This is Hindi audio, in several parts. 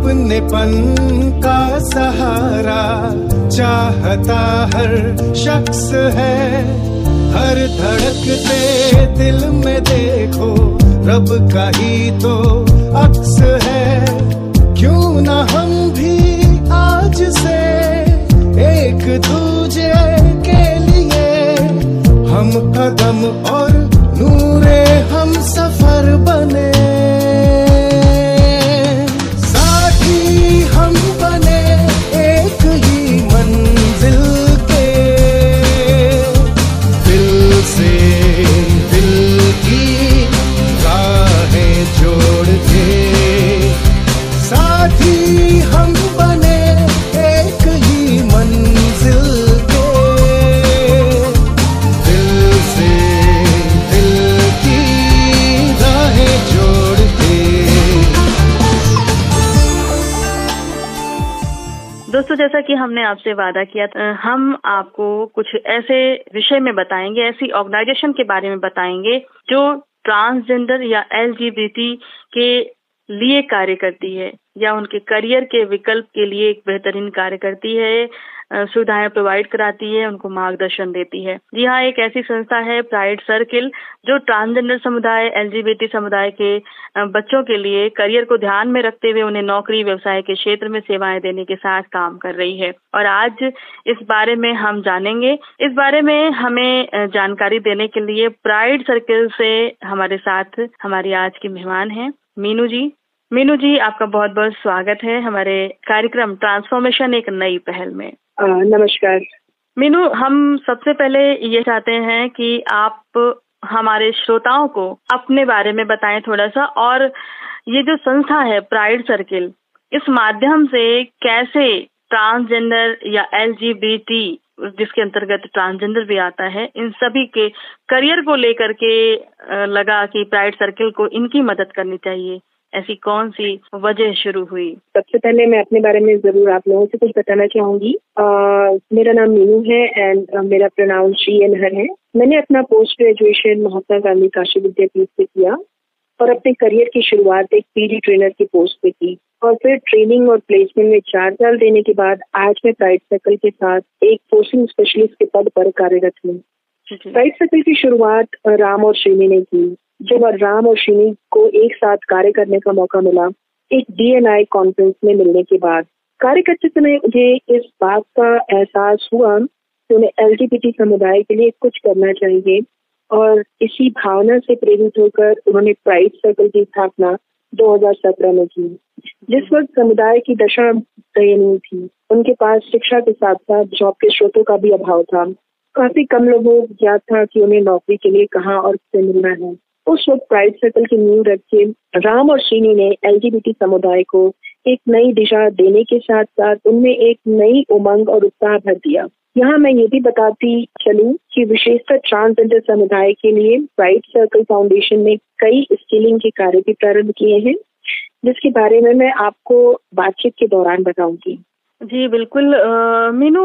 अपनेपन का सहारा चाहता हर शख्स है। हर धड़कते दिल में देखो, रब का ही तो अक्स है। क्यों ना हम भी आज से एक दूजे के लिए हम कदम और नूरे हम सफ़र बने। जैसा कि हमने आपसे वादा किया हम आपको कुछ ऐसे विषय में बताएँगे, ऐसी ऑर्गेनाइजेशन के बारे में बताएँगे, जो ट्रांसजेंडर या एलजीबीटी के लिए कार्य करती है, या उनके करियर के विकल्प के लिए एक बेहतरीन कार्य करती है सुविधाएँ प्रोवाइड कराती है, उनको मार्गदर्शन देती है। जी हाँ एक ऐसी संस्था है प्राइड सर्किल जो ट्रांसजेंडर समुदाय एलजीबीटी समुदाय के बच्चों के लिए करियर को ध्यान में रखते हुए उन्हें नौकरी, व्यवसाय के क्षेत्र में सेवाएँ देने के साथ काम कर रही है। और आज इस बारे में हम जानेंगे। इस बारे में हमें जानकारी देने के लिए प्राइड सर्किल से हमारे साथ हमारी आज की मेहमान है मीनू जी। मीनू जी, आपका बहुत बहुत स्वागत है हमारे कार्यक्रम ट्रांसफॉर्मेशन एक नई पहल में। नमस्कार। मीनू, हम सबसे पहले ये चाहते हैं कि आप हमारे श्रोताओं को अपने बारे में बताएँ थोड़ा सा और ये जो संस्था है प्राइड सर्किल इस माध्यम से कैसे ट्रांसजेंडर या एलजीबीटी, जिसके अंतर्गत ट्रांसजेंडर भी आता है, इन सभी के करियर को लेकर के लगा कि प्राइड सर्किल को इनकी मदद करनी चाहिए। ऐसी कौन सी वजह शुरू हुई? सबसे पहले मैं अपने बारे में ज़रूर आप लोगों से कुछ बताना चाहूँगी। मेरा नाम मीनू है एंड मेरा प्रोनाउन श्री अनहर है। मैंने अपना पोस्ट ग्रेजुएशन महात्मा गांधी काशी विद्यापीठ से किया और अपने करियर की शुरुआत एक पीडी ट्रेनर की पोस्ट पे की और फिर ट्रेनिंग और प्लेसमेंट में चार साल देने के बाद आज मैं प्राइड सर्कल के साथ एक फोर्सिंग स्पेशलिस्ट के पद पर कार्यरत हूँ। प्राइड सर्कल की शुरुआत राम और श्रीनी ने की। जब राम और श्रीनी को एक साथ कार्य करने का मौका मिला, एक डीएनआई कॉन्फ्रेंस में मिलने के बाद कार्य करते समय मुझे इस बात का एहसास हुआ कि उन्हें एलजीबीटी समुदाय के लिए कुछ करना चाहिए और इसी भावना से प्रेरित होकर उन्होंने प्राइड सर्कल की स्थापना 2017 में की, जिस वक्त समुदाय की दशा दयनीय थी। उनके पास शिक्षा के साथ साथ जॉब के स्रोतों का भी अभाव था। काफ़ी कम लोगों को ज्ञात था कि उन्हें नौकरी के लिए कहाँ और किससे मिलना है। उस वक्त प्राइड सर्कल की नींव रख के राम और श्रीनी ने एलजीबीटी समुदाय को एक नई दिशा देने के साथ साथ उनमें एक नई उमंग और उत्साह भर दिया। यहाँ मैं ये भी बताती चलूँ कि विशेषकर ट्रांसजेंडर समुदाय के लिए प्राइड सर्कल फाउंडेशन ने कई स्किलिंग के कार्य भी प्रारंभ किए हैं, जिसके बारे में मैं आपको बातचीत के दौरान बताऊँगी। जी, बिल्कुल। मीनू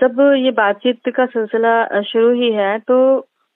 जब ये बातचीत का सिलसिला शुरू ही है तो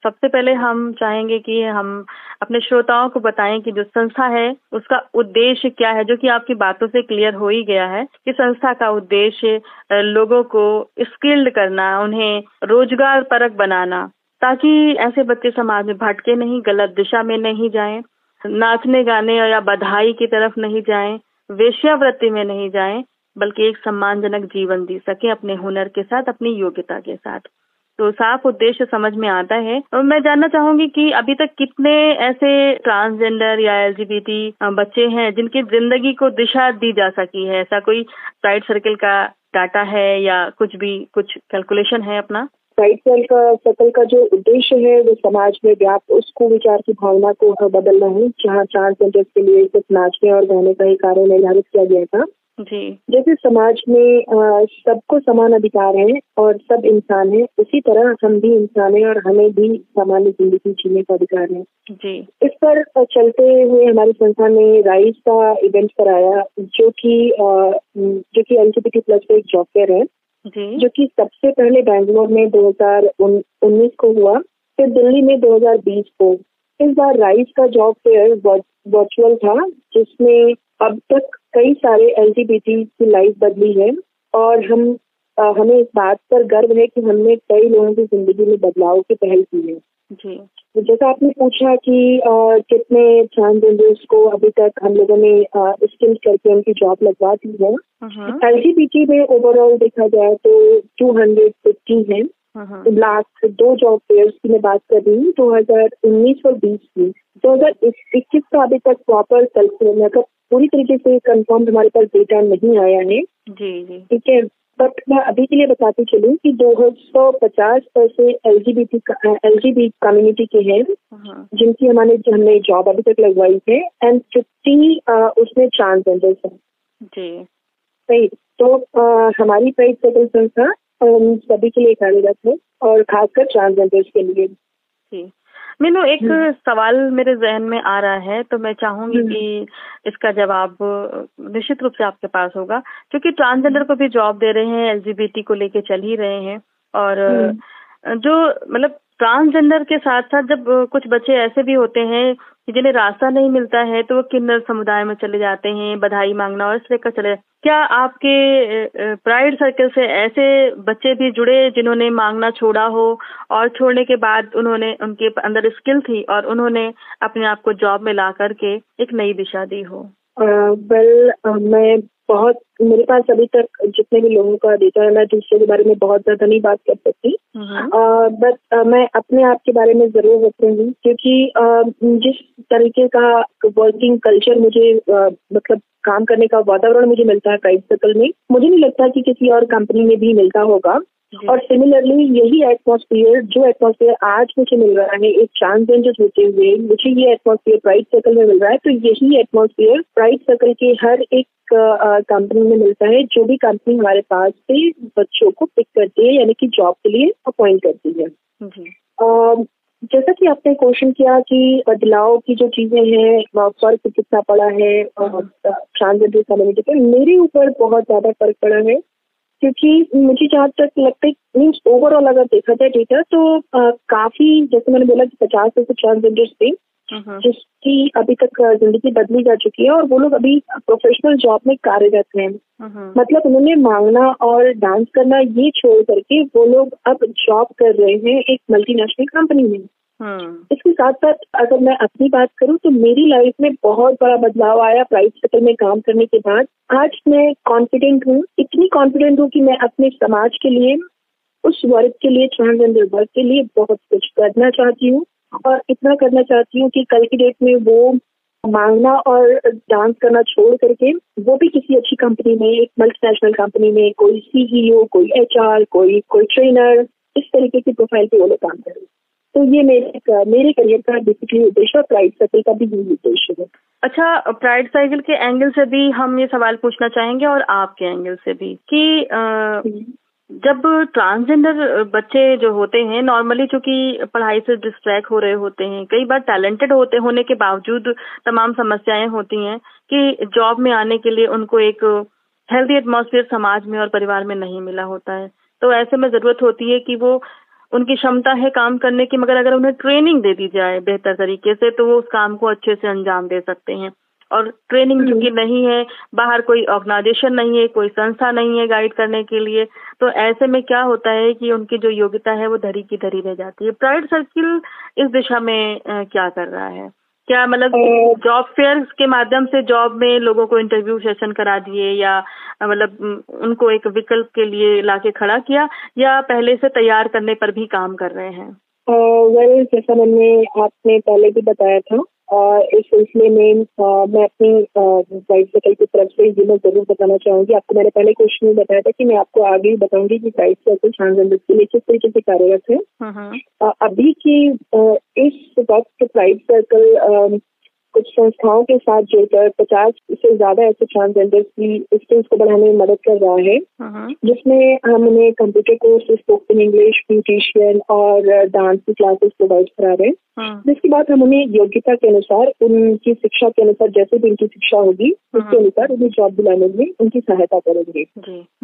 सबसे पहले हम चाहेंगे कि हम अपने श्रोताओं को बताएँ कि जो संस्था है, उसका उद्देश्य क्या है, जो कि आपकी बातों से क्लियर हो ही गया है, कि संस्था का उद्देश्य लोगों को स्किल्ड करना, उन्हें रोज़गार परक बनाना, ताकि ऐसे बच्चे समाज में भटके नहीं, गलत दिशा में नहीं जाएँ, नाचने गाने या बधाई की तरफ़ नहीं जाएँ, वेश्यावृत्ति में नहीं जाएँ, बल्कि एक सम्मानजनक जीवन जी सके अपने हुनर के साथ, अपनी योग्यता के साथ। तो साफ़ उद्देश्य समझ में आता है। और मैं जानना चाहूँगी कि अभी तक कितने ऐसे ट्रांसजेंडर या एलजीबीटी बच्चे हैं जिनकी ज़िंदगी को दिशा दी जा सकी है? ऐसा कोई प्राइड सर्किल का डाटा है या कुछ भी, कुछ कैलकुलेशन है अपना? प्राइड सर्कल का सर्कल का जो उद्देश्य है, वो समाज में व्याप्त उस कुविचार की भावना को बदलना है, जहाँ ट्रांसजेंडर के लिए सिर्फ़ नाचने और गाने का ही कार्य निर्धारित किया गया था। जी। जैसे समाज में सबको समान अधिकार है और सब इंसान है उसी तरह हम भी इंसान है और हमें भी सामान्य ज़िंदगी जीने का अधिकार है। जी। इस पर चलते हुए हमारी संस्था ने राइज का इवेंट कराया जो कि जो कि एलजीबीटी प्लस का एक जॉब फेयर है। जी। जो कि सबसे पहले बैंगलोर में 2019 को हुआ फिर दिल्ली में 2020 को। इस बार राइस का जॉब फेयर वर्चुअल था जिसमें अब तक कई सारे एल की लाइफ बदली है और हम आ, हमें इस बात पर गर्व है कि हमने कई लोगों की ज़िंदगी में बदलाव की पहल की है। जी। तो जैसा आपने पूछा कि आ, कितने ट्रांसजेंडर्स को अभी तक हम लोगों ने स्किल करके उनकी जॉब लगवा दी है। हम्म, एल में ओवरऑल देखा जाए तो 250 हैं। हम्म, लास्ट दो जॉब फेयर्स की मैं बात कर रही हूँ दो हज़ार उन्नीस और बीस की दो हज़ार इक्कीस का अभी तक प्रॉपर मतलब पूरी तरीके से कंफर्म हमारे पास डेटा नहीं आया है जी जी। ठीक है? बट मैं अभी के लिए बताती चलूँ कि दो सौ L G B L G B community के हैं हम्म, जिनकी हमारे हमने जॉब अभी तक लगवाई है एंड फिफ्टी उसमें ट्रांसजेंडर्स हैं। जी। सही? तो आ, हमारी प्राइस सर्कल संस्था हम सभी के लिए कार्यरत है और खासकर ट्रांसजेंडर्स के लिए जी मीनू एक हम्म। सवाल मेरे जहन में आ रहा है तो मैं चाहूँगी हम्म। कि इसका जवाब निश्चित रूप से आपके पास होगा क्योंकि ट्रांसजेंडर को भी जॉब दे रहे हैं एलजीबीटी को लेके चल ही रहे हैं और हम्म। जो मतलब ट्रांसजेंडर के साथ साथ जब कुछ बच्चे ऐसे भी होते हैं कि जिन्हें रास्ता नहीं मिलता है तो वो किन्नर समुदाय में चले जाते हैं बधाई मांगना और इस लेकर चले क्या आपके प्राइड सर्कल से ऐसे बच्चे भी जुड़े जिन्होंने मांगना छोड़ा हो और छोड़ने के बाद उन्होंने, उनके अंदर स्किल थी और उन्होंने अपने आप को जॉब में ला करके एक नई दिशा दी हो? वेल मैं बहुत मेरे पास अभी तक जितने भी लोगों का डेटा है मैं दूसरे के बारे में बहुत ज़्यादा नहीं बात कर सकती। बट मैं अपने आप के बारे में ज़रूर रखूँगी क्योंकि अ, जिस तरीके का वर्किंग कल्चर मुझे मतलब काम करने का वातावरण मुझे मिलता है प्राइवेट सर्कल में मुझे नहीं लगता कि किसी और कंपनी में भी मिलता होगा। और सिमिलरली यही एटमॉस्फेयर जो एटमॉस्फेयर आज मुझे मिल रहा है एक चांस ट्रांसजेंडर होते हुए मुझे ये एटमॉस्फेयर प्राइड सर्कल में मिल रहा है तो यही एटमोसफियर प्राइड सर्कल के हर एक कंपनी में मिलता है जो भी कंपनी हमारे पास से बच्चों को पिक करती है यानी कि जॉब के लिए अपॉइंट करती है। जैसा कि आपने क्वेश्चन किया कि बदलाव की जो चीज़ें हैं फ़र्क कितना पड़ा है ट्रांसजेंडर कम्युनिटी पे मेरे ऊपर बहुत ज़्यादा फ़र्क पड़ा है क्योंकि मुझे जहाँ तक लगता है मीन्स ओवरऑल अगर देखा जाए डेटा तो काफ़ी जैसे मैंने बोला कि पचास ऐसे ट्रांसजेंडर्स थे जिसकी अभी तक ज़िंदगी बदली जा चुकी है और वो लोग अभी प्रोफेशनल जॉब में कार्यरत हैं। हम्म, मतलब उन्होंने मांगना और डांस करना ये छोड़ करके वो लोग अब जॉब कर रहे हैं एक मल्टीनेशनल कंपनी में। हम्म, इसके साथ साथ अगर मैं अपनी बात करूँ तो मेरी लाइफ में बहुत बड़ा बदलाव आया प्राइवेट सेक्टर में काम करने के बाद। आज मैं कॉन्फिडेंट हूँ इतनी कॉन्फिडेंट हूँ कि मैं अपने समाज के लिए उस वर्ग के लिए ट्रांसजेंडर वर्ग के लिए बहुत कुछ करना चाहती हूँ। और इतना करना चाहती हूँ कि कल की डेट में वो मांगना और डांस करना छोड़ करके वो भी किसी अच्छी कंपनी में एक मल्टीनेशनल कंपनी में कोई सीईओ कोई एचआर कोई कोई ट्रेनर इस तरीके की प्रोफ़ाइल पे वो लोग काम करें तो ये मेरे मेरे करियर का बेसिकली उद्देश्य और प्राइड साइकिल का भी यही उद्देश्य है। अच्छा प्राइड साइकिल के एंगल से भी हम ये सवाल पूछना चाहेंगे और आपके एंगल से भी कि अ, जब ट्रांसजेंडर बच्चे जो होते हैं नॉर्मली चूँकि पढ़ाई से डिस्ट्रैक्ट हो रहे होते हैं, कई बार टैलेंटेड होते, होने के बावजूद तमाम समस्याएँ होती हैं कि जॉब में आने के लिए उनको एक हेल्दी एटमॉस्फेयर समाज में और परिवार में नहीं मिला होता है। तो ऐसे में ज़रूरत होती है कि वो उनकी क्षमता है काम करने की, मगर अगर उन्हें ट्रेनिंग दे दी जाए बेहतर तरीके से तो वो उस काम को अच्छे से अंजाम दे सकते हैं। और ट्रेनिंग हम्म। चूँकि नहीं है बाहर कोई ऑर्गेनाइजेशन नहीं है कोई संस्था नहीं है गाइड करने के लिए तो ऐसे में क्या होता है कि उनकी जो योग्यता है वो धरी की धरी रह जाती है। प्राइड सर्किल इस दिशा में क्या कर रहा है? क्या मतलब जॉब फेयर के माध्यम से जॉब में लोगों को इंटरव्यू सेशन करा दिए या मतलब उनको एक विकल्प के लिए लाके खड़ा किया या पहले से तैयार करने पर भी काम कर रहे हैं? वेल जैसा मैंने आपने पहले भी बताया था इस सिलसिले में मैं अपनी प्राइड सर्कल की तरफ़ से ये मैं ज़रूर बताना चाहूँगी। आपको मैंने पहले क्वेश्चन में बताया था कि मैं आपको आगे ही बताऊँगी कि प्राइड सर्कल ट्रांसजेंडर के लिए किस तरीके से कार्यरत है। हम्म, अ, अभी की इस वक्त सर्कल अ, कुछ संस्थाओं के साथ जुड़कर पचास से ज़्यादा ऐसे ट्रांसजेंडर्स की स्किल्स को बढ़ाने में मदद कर रहा है। हम्म, जिसमें हम उन्हें computer course spoken English beautician और डांस की क्लासेस प्रोवाइड करा रहे हैं। हम्म, जिसके बाद हम उन्हें योग्यता के अनुसार उनकी शिक्षा के अनुसार जैसे भी उनकी शिक्षा होगी उसके अनुसार उन्हें जॉब दिलाने में उनकी सहायता करेंगे।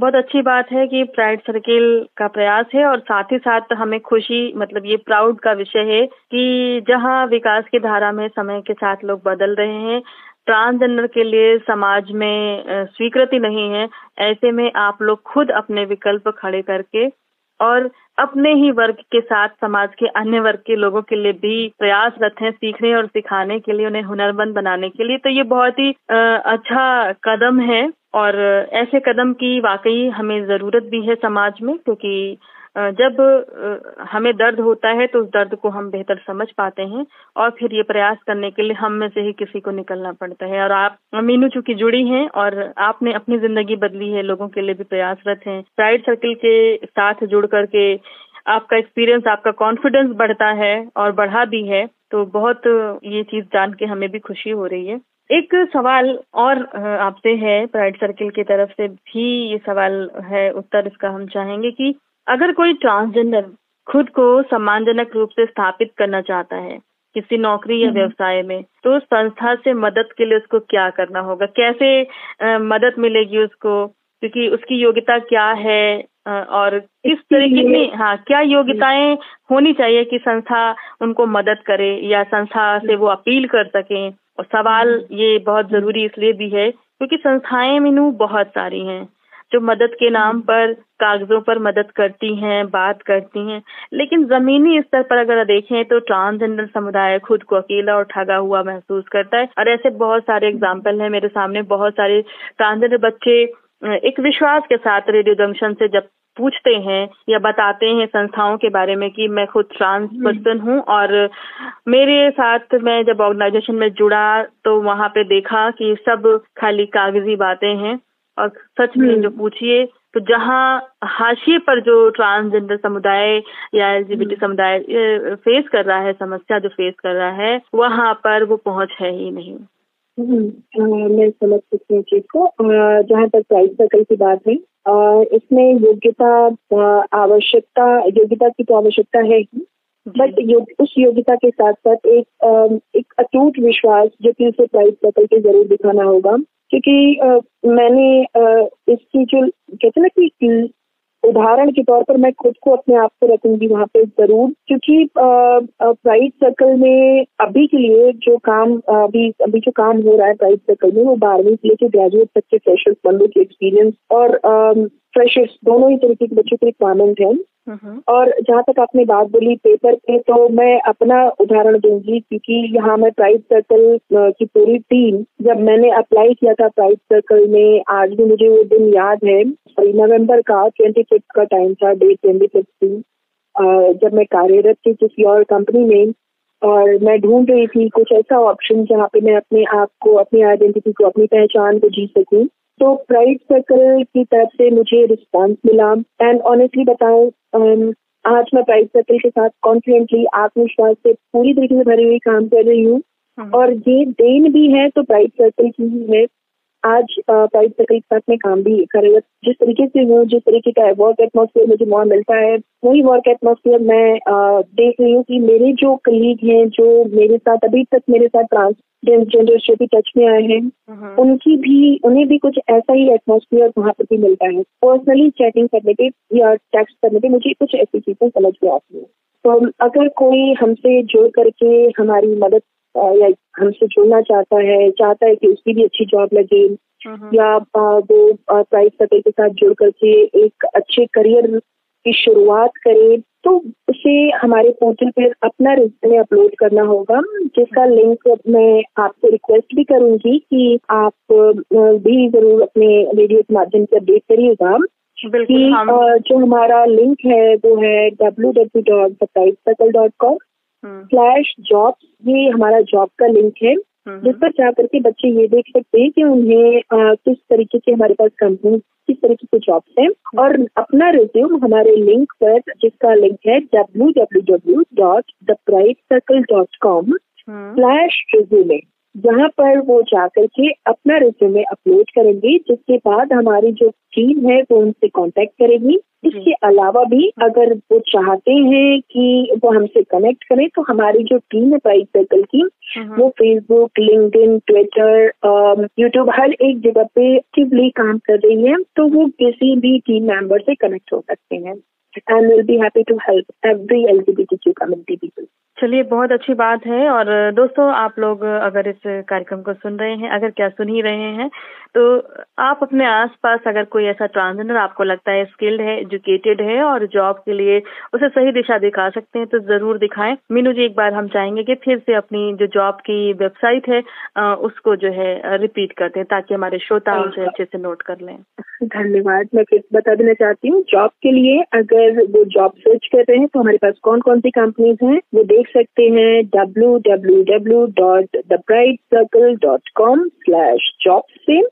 बहुत अच्छी बात है कि प्राइड सर्किल का प्रयास है और साथ ही साथ हमें खुशी मतलब ये प्राउड का विषय है कि जहाँ विकास की धारा में समय के साथ लोग बदल रहे हैं। ट्रांसजेंडर के लिए समाज में स्वीकृति नहीं है। ऐसे में आप लोग खुद अपने विकल्प खड़े करके और अपने ही वर्ग के साथ समाज के अन्य वर्ग के लोगों के लिए भी प्रयासरत हैं सीखने और सिखाने के लिए, उन्हें हुनरमंद बनाने के लिए। तो ये बहुत ही अच्छा कदम है और ऐसे कदम की वाकई हमें ज़रूरत भी है समाज में, क्योंकि जब हमें दर्द होता है तो उस दर्द को हम बेहतर समझ पाते हैं और फिर ये प्रयास करने के लिए हम में से ही किसी को निकलना पड़ता है। और आप मीनू चूँकि जुड़ी हैं और आपने अपनी ज़िंदगी बदली है, लोगों के लिए भी प्रयासरत हैं, प्राइड सर्किल के साथ जुड़ करके आपका एक्सपीरियंस, आपका कॉन्फिडेंस बढ़ता है और बढ़ा भी है तो बहुत ये चीज़ जान के हमें भी खुशी हो रही है। एक सवाल और आपसे है, प्राइड सर्किल की तरफ़ से भी ये सवाल है, उत्तर इसका हम चाहेंगे कि अगर कोई ट्रांसजेंडर खुद को सम्मानजनक रूप से स्थापित करना चाहता है किसी नौकरी या हम्म। व्यवसाय में तो संस्था से मदद के लिए उसको क्या करना होगा कैसे आ, मदद मिलेगी उसको क्योंकि उसकी योग्यता क्या है और किस तरीके की हाँ क्या योग्यताएँ होनी चाहिए कि संस्था उनको मदद करे या संस्था से वो अपील कर सके और सवाल हम्म। ये बहुत ज़रूरी इसलिए भी है क्योंकि संस्थाएँ मीनू बहुत सारी हैं जो मदद के नाम हम्म। पर कागजों पर मदद करती हैं बात करती हैं। लेकिन जमीनी स्तर पर अगर देखें तो ट्रांसजेंडर समुदाय खुद को अकेला और ठगा हुआ महसूस करता है। और ऐसे बहुत सारे एग्ज़ाम्पल हैं मेरे सामने। बहुत सारे ट्रांसजेंडर बच्चे एक विश्वास के साथ रेडियो जंक्शन से जब पूछते हैं या बताते हैं संस्थाओं के बारे में कि मैं खुद ट्रांस पर्सन हूँ और मेरे साथ मैं जब ऑर्गेनाइजेशन में जुड़ा तो वहाँ पे देखा कि सब खाली कागज़ी बातें हैं। और सच में जो हम्म। पूछिए तो जहाँ हाशिए पर जो ट्रांसजेंडर समुदाय या एलजीबीटी हम्म। समुदाय फेस कर रहा है समस्या जो फेस कर रहा है वहाँ पर वो पहुँच है ही नहीं। हम्म, मैं समझ सकती हूँ चीज़ को। जहाँ तक प्राइस सर्कल की बात है इसमें योग्यता आवश्यकता योग्यता की तो आवश्यकता है ही बट उस योग्यता के साथ साथ एक एक अटूट विश्वास जो कि उसे प्राइस सर्कल के ज़रूर दिखाना होगा। क्योंकि मैंने इसकी जो कहते ना कि उदाहरण के तौर पर मैं खुद को अपने आप को रखूँगी वहाँ पे ज़रूर, क्योंकि प्राइड सर्कल में अभी के लिए जो काम, अभी अभी जो काम हो रहा है प्राइड सर्कल में वो बारहवीं से लेकर ग्रेजुएट तक के फ्रेशर्स बंदों के एक्सपीरियंस और फ्रेशर्स दोनों ही तरीके के बच्चों की रिक्वायरमेंट है। और जहाँ तक आपने बात बोली पेपर पे तो मैं अपना उदाहरण दूँगी क्योंकि यहाँ मैं प्राइड सर्कल की पूरी टीम जब मैंने अप्लाई किया था प्राइड सर्कल में, आज भी मुझे वो दिन याद है। नवंबर का ट्वेंटी फिफ्थ का टाइम था डेट ट्वेंटी फिफ्थ जब मैं कार्यरत थी किसी और कंपनी में, और मैं ढूंढ रही थी कुछ ऐसा ऑप्शन जहाँ पे मैं अपने आप को, अपनी आइडेंटिटी को, अपनी पहचान को जी सकूँ। तो प्राइड सर्कल की तरफ़ से मुझे रिस्पांस मिला। एंड ऑनेस्टली बताऊँ um, आज मैं प्राइड सर्कल के साथ कॉन्फिडेंटली आत्मविश्वास से पूरी तरीके से भरी हुई काम कर रही हूँ। हाँ। और ये देन भी है तो प्राइड सर्कल की ही है। आज प्राइड के साथ में काम भी कर रही हूँ। जिस तरीके से हूँ जिस तरीके का वर्क एटमोसफियर मुझे वहाँ मिलता है वही वर्क एटमोसफियर मैं आ, देख रही हूँ कि मेरे जो कलीग हैं जो मेरे साथ अभी तक मेरे साथ ट्रांसजेंडर से भी टच में आए हैं हाँ। उनकी भी उन्हें भी कुछ ऐसा ही एटमोसफियर वहाँ पर भी मिलता है। पर्सनली चैटिंग करने के या टेक्स्ट करने के मुझे कुछ ऐसी चीज़ें समझ में आती है। तो अगर कोई हमसे जुड़ करके हमारी मदद या हमसे जुड़ना चाहता है चाहता है कि उसकी भी अच्छी जॉब लगे या वो प्राइस सर्कल के साथ जुड़ करके एक अच्छे करियर की शुरुआत करे तो उसे हमारे पोर्टल पर अपना रिज्यूमे अपलोड करना होगा जिसका लिंक मैं आपसे रिक्वेस्ट भी करूँगी कि आप भी ज़रूर अपने रेडियो के माध्यम से अपडेट करिएगा। कि जो हमारा लिंक है वो है W W dot circle dot com slash job ये हमारा जॉब का लिंक है। हम्म। जिस पर जा करके बच्चे ये देख सकते हैं कि उन्हें आ, किस तरीके से हमारे पास कंपनी किस तरीके के जॉब्स हैं। और अपना रिज्यूम हमारे लिंक पर जिसका लिंक है W W W dot the Bright Circle dot com slash resume जहाँ पर वो जाकर के अपना रिज्यूमे अपलोड करेंगे जिसके बाद हमारी जो टीम है वो उनसे कांटेक्ट करेगी। इसके अलावा भी अगर वो चाहते हैं कि वो हमसे कनेक्ट करें तो हमारी जो टीम है प्राइस सर्कल की वो फेसबुक लिंक्डइन ट्विटर यूट्यूब हर एक जगह पे एक्टिवली काम कर रही है तो वो किसी भी टीम मेंबर से कनेक्ट हो सकते हैं। And we'll be happy to help every LGBTQ community people. चलिए बहुत अच्छी बात है और दोस्तों आप लोग अगर इस कार्यक्रम को सुन रहे हैं अगर क्या सुन ही रहे हैं तो आप अपने आसपास अगर कोई ऐसा ट्रांसजेंडर आपको लगता है स्किल्ड है एजुकेटेड है और जॉब के लिए उसे सही दिशा दिखा सकते हैं तो ज़रूर दिखाएँ। मीनू जी एक बार हम चाहेंगे कि फिर से अपनी जो जॉब की वेबसाइट है उसको जो है रिपीट कर दें ताकि हमारे श्रोता उसे अच्छे से नोट कर लें। धन्यवाद। मैं फिर बता देना चाहती हूँ जॉब के लिए अगर वो जॉब सर्च कर रहे हैं तो हमारे पास कौन कौन सी कंपनीज़ हैं वो देख सकते हैं W W W dot the Bright Circle dot com slash job से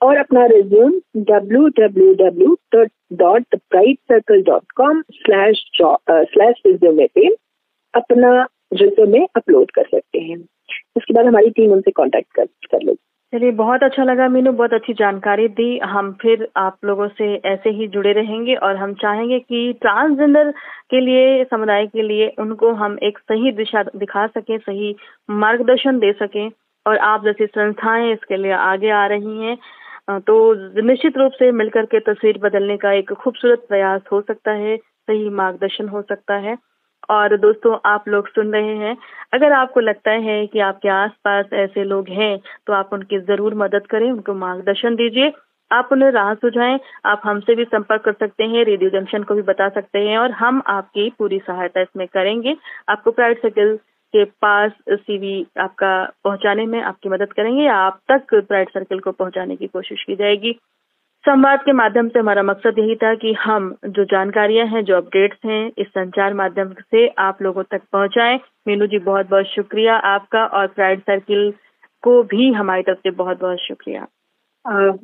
और अपना resume W W W dot the Bright Circle dot com slash slash resume पे अपना रिज्यूमे अपलोड कर सकते हैं। उसके बाद हमारी टीम उनसे कॉन्टेक्ट कर, कर लेगी चलिए, बहुत अच्छा लगा मीनू, बहुत अच्छी जानकारी दी। हम फिर आप लोगों से ऐसे ही जुड़े रहेंगे और हम चाहेंगे कि ट्रांसजेंडर के लिए, समुदाय के लिए उनको हम एक सही दिशा दिखा सकें, सही मार्गदर्शन दे सकें और आप जैसी संस्थाएँ इसके लिए आगे आ रही हैं तो निश्चित रूप से मिलकर के तस्वीर बदलने का एक खूबसूरत प्रयास हो सकता है, सही मार्गदर्शन हो सकता है। और दोस्तों, आप लोग सुन रहे हैं। अगर आपको लगता है कि आपके आसपास ऐसे लोग हैं तो आप उनकी ज़रूर मदद करें, उनको मार्गदर्शन दीजिए। आप उन्हें राह सुझाएँ, आप हमसे भी संपर्क कर सकते हैं, रेडियो जंक्शन को भी बता सकते हैं, और हम आपकी पूरी सहायता इसमें करेंगे। आपको प्राइवेट सर्कल के पास सीवी आपका पहुँचाने में आपकी मदद करेंगे आप तक प्राइवेट सर्कल को पहुँचाने की कोशिश की जाएगी। संवाद के माध्यम से हमारा मकसद यही था कि हम जो जानकारियाँ हैं, जो अपडेट्स हैं, इस संचार माध्यम से आप लोगों तक पहुंचाएँ। मीनू जी बहुत बहुत शुक्रिया आपका और प्राइड सर्किल को भी हमारी तरफ़ से बहुत बहुत शुक्रिया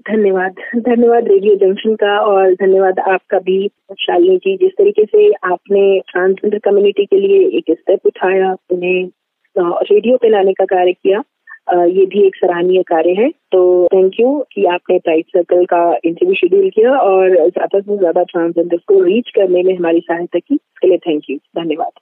धन्यवाद। धन्यवाद रेडियो जंक्शन का और धन्यवाद आपका भी, शालिनी जी, जिस तरीके से आपने ट्रांसजेंडर कम्युनिटी के लिए एक स्टेप उठाया, उन्हें रेडियो पे लाने का कार्य किया। ये भी एक सराहनीय कार्य है। तो थैंक यू कि आपने प्राइड सर्कल का इंटरव्यू शेड्यूल किया और ज़्यादा से ज़्यादा ट्रांसजेंडर को रीच करने में हमारी सहायता की। इसके लिए थैंक यू धन्यवाद।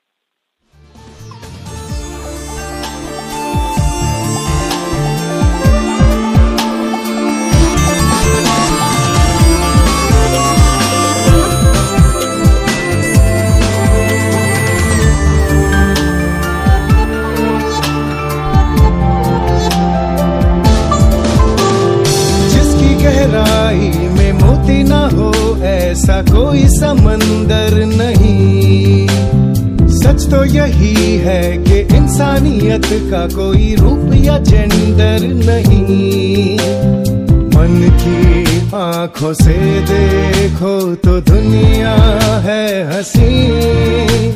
तो यही है कि इंसानियत का कोई रूप या जेंडर नहीं। मन की आँखों से देखो तो दुनिया है हसी